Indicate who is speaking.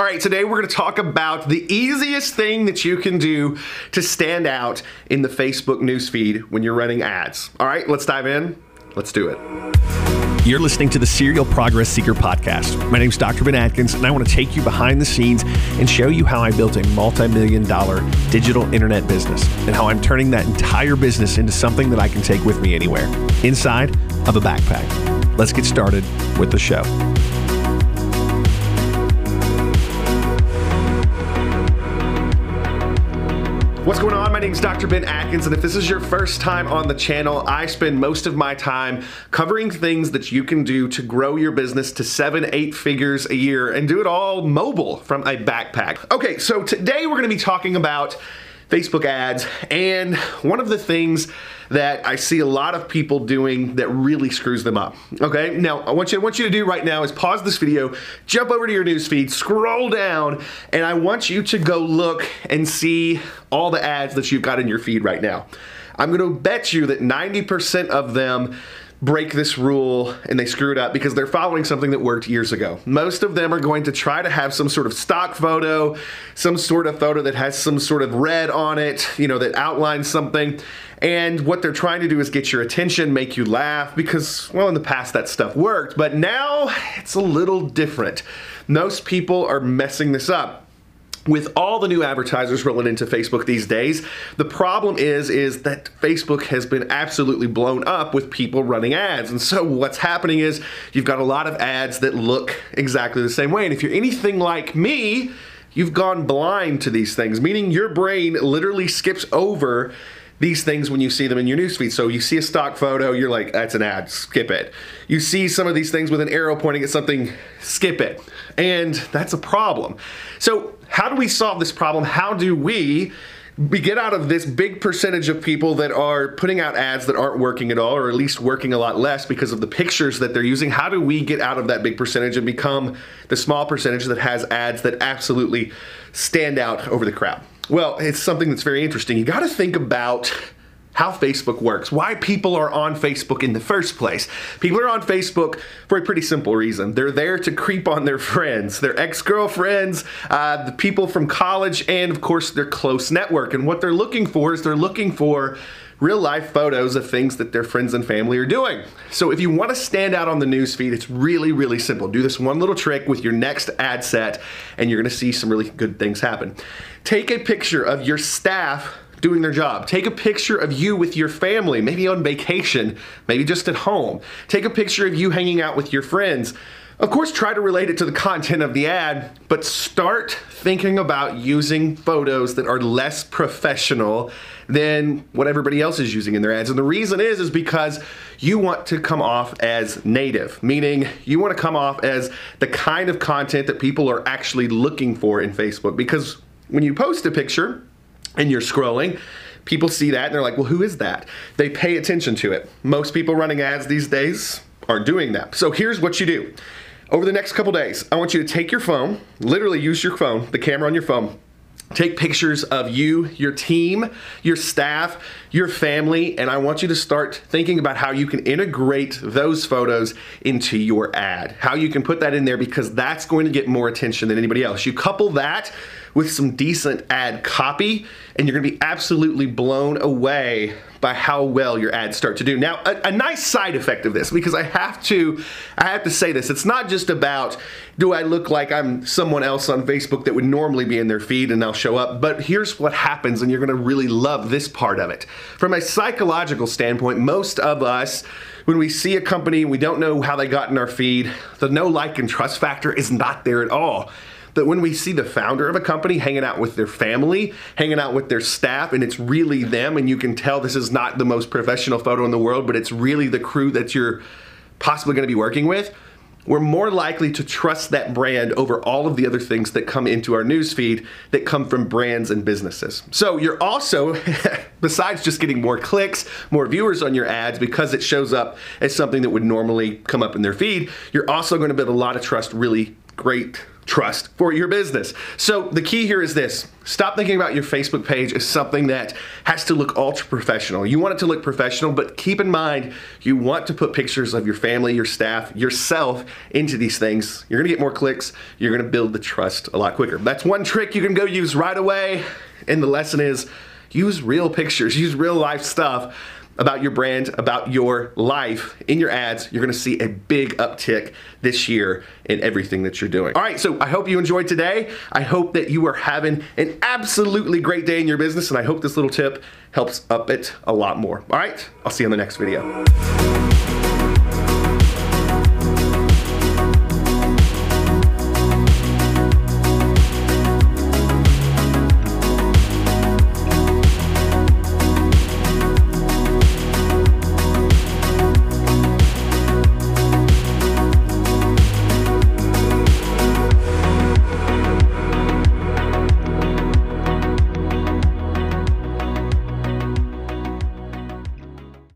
Speaker 1: All right, today we're going to talk about the easiest thing that you can do to stand out in the Facebook newsfeed when you're running ads. All right, let's dive in. Let's do it.
Speaker 2: You're listening to the Serial Progress Seeker podcast. My name is Dr. Ben Adkins, and I want to take you behind the scenes and show you how I built a multi million dollar digital internet business and how I'm turning that entire business into something that I can take with me anywhere inside of a backpack. Let's get started with the show.
Speaker 1: What's going on? My name is Dr. Ben Adkins, and if this is your first time on the channel, I spend most of my time covering things that you can do to grow your business to seven, eight figures a year and do it all mobile from a backpack. Okay, so today we're going to be talking about Facebook ads. And one of the things that I see a lot of people doing that really screws them up. Okay, now I want you, I want you to do right now is pause this video, jump over to your newsfeed, scroll down, and I want you to go look and see all the ads that you've got in your feed right now. I'm gonna bet you that 90% of them break this rule and they screw it up because they're following something that worked years ago. Most of them are going to try to have some sort of stock photo, some sort of photo that has some sort of red on it, you know, that outlines something. And what they're trying to do is get your attention, make you laugh because, well, in the past that stuff worked, but now it's a little different. Most people are messing this up with all the new advertisers rolling into Facebook these days, the problem is is that Facebook has been absolutely blown up with people running ads. And so what's happening is you've got a lot of ads that look exactly the same way. And if you're anything like me, you've gone blind to these things, meaning your brain literally skips over these things when you see them in your newsfeed. So you see a stock photo, you're like, that's an ad, skip it. You see some of these things with an arrow pointing at something, skip it. And that's a problem. So how do we solve this problem? How do we we get out of this big percentage of people that are putting out ads that aren't working at all, or at least working a lot less because of the pictures that they're using. How do we get out of that big percentage and become the small percentage that has ads that absolutely stand out over the crowd? Well, it's something that's very interesting. You got to think about how Facebook works, why people are on Facebook in the first place. People are on Facebook for a pretty simple reason. They're there to creep on their friends, their ex girlfriends, uh, the people from college, and of course their close network. And what they're looking for is they're looking for real life photos of things that their friends and family are doing. So if you want to stand out on the newsfeed, it's really, really simple. Do this one little trick with your next ad set, and you're going to see some really good things happen. Take a picture of your staff doing their job. Take a picture of you with your family, maybe on vacation, maybe just at home. Take a picture of you hanging out with your friends. Of course, try to relate it to the content of the ad, but start thinking about using photos that are less professional than what everybody else is using in their ads. And the reason is is because you want to come off as native, meaning you want to come off as the kind of content that people are actually looking for in Facebook because when you post a picture and you're scrolling, people see that and they're like, well, who is that? They pay attention to it. Most people running ads these days are doing that. So here's what you do over the next couple days, I want you to take your phone, literally use your phone, the camera on your phone, take pictures of you, your team, your staff, your family, and I want you to start thinking about how you can integrate those photos into your ad. How you can put that in there because that's going to get more attention than anybody else. You couple that with some decent ad copy, and you're gonna be absolutely blown away by how well your ads start to do. Now, a, a, nice side effect of this, because I have to, I have to say this, it's not just about do I look like I'm someone else on Facebook that would normally be in their feed and I'll show up, but here's what happens, and you're gonna really love this part of it. From a psychological standpoint, most of us, when we see a company we don't know how they got in our feed, the know like and trust factor is not there at all. That when we see the founder of a company hanging out with their family, hanging out with their staff, and it's really them, and you can tell this is not the most professional photo in the world, but it's really the crew that you're possibly going to be working with, we're more likely to trust that brand over all of the other things that come into our newsfeed that come from brands and businesses. So you're also, besides just getting more clicks, more viewers on your ads because it shows up as something that would normally come up in their feed, you're also going to build a lot of trust really great trust for your business. So the key here is this. Stop thinking about your Facebook page as something that has to look ultra professional. You want it to look professional, but keep in mind you want to put pictures of your family, your staff, yourself into these things. You're gonna get more clicks, you're gonna build the trust a lot quicker. That's one trick you can go use right away. And the lesson is use real pictures, use real life stuff about your brand, about your life in your ads, you're gonna see a big uptick this year in everything that you're doing. All right, so I hope you enjoyed today. I hope that you are having an absolutely great day in your business, and I hope this little tip helps up it a lot more. All right, I'll see you in the next video.